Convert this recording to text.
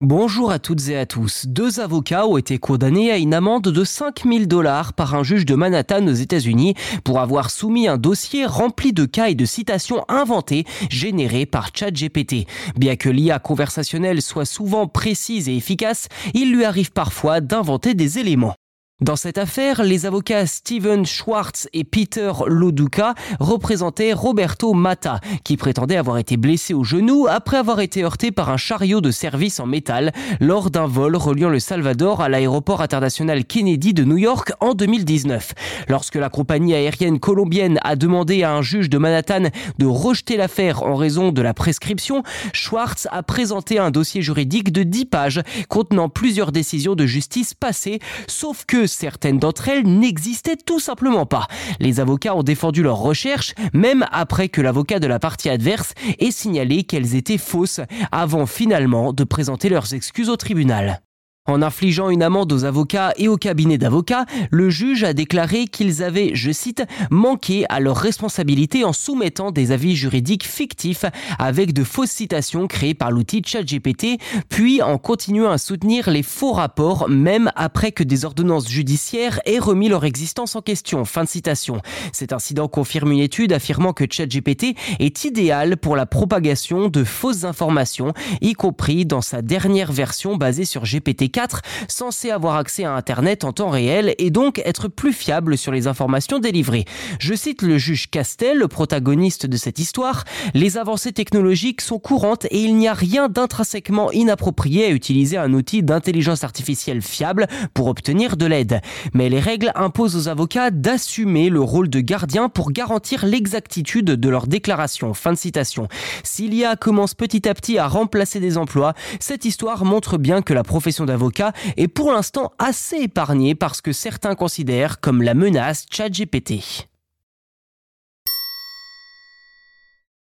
Bonjour à toutes et à tous. Deux avocats ont été condamnés à une amende de 5000 dollars par un juge de Manhattan aux États-Unis pour avoir soumis un dossier rempli de cas et de citations inventées générées par ChatGPT. Bien que l'IA conversationnelle soit souvent précise et efficace, il lui arrive parfois d'inventer des éléments. Dans cette affaire, les avocats Steven Schwartz et Peter Loduca représentaient Roberto Mata, qui prétendait avoir été blessé au genou après avoir été heurté par un chariot de service en métal lors d'un vol reliant le Salvador à l'aéroport international Kennedy de New York en 2019. Lorsque la compagnie aérienne colombienne a demandé à un juge de Manhattan de rejeter l'affaire en raison de la prescription, Schwartz a présenté un dossier juridique de 10 pages contenant plusieurs décisions de justice passées, sauf que certaines d'entre elles n'existaient tout simplement pas. Les avocats ont défendu leurs recherches, même après que l'avocat de la partie adverse ait signalé qu'elles étaient fausses, avant finalement de présenter leurs excuses au tribunal. En infligeant une amende aux avocats et au cabinet d'avocats, le juge a déclaré qu'ils avaient, je cite, manqué à leurs responsabilités en soumettant des avis juridiques fictifs avec de fausses citations créées par l'outil ChatGPT, puis en continuant à soutenir les faux rapports même après que des ordonnances judiciaires aient remis leur existence en question. Fin de citation. Cet incident confirme une étude affirmant que ChatGPT est idéal pour la propagation de fausses informations, y compris dans sa dernière version basée sur GPT-4 censé avoir accès à Internet en temps réel et donc être plus fiable sur les informations délivrées. Je cite le juge Castel, le protagoniste de cette histoire, les avancées technologiques sont courantes et il n'y a rien d'intrinsèquement inapproprié à utiliser un outil d'intelligence artificielle fiable pour obtenir de l'aide. Mais les règles imposent aux avocats d'assumer le rôle de gardien pour garantir l'exactitude de leurs déclarations. Fin de citation. S'il y a commence petit à petit à remplacer des emplois, cette histoire montre bien que la profession d'avocat est pour l'instant assez épargné parce que certains considèrent comme la menace ChatGPT.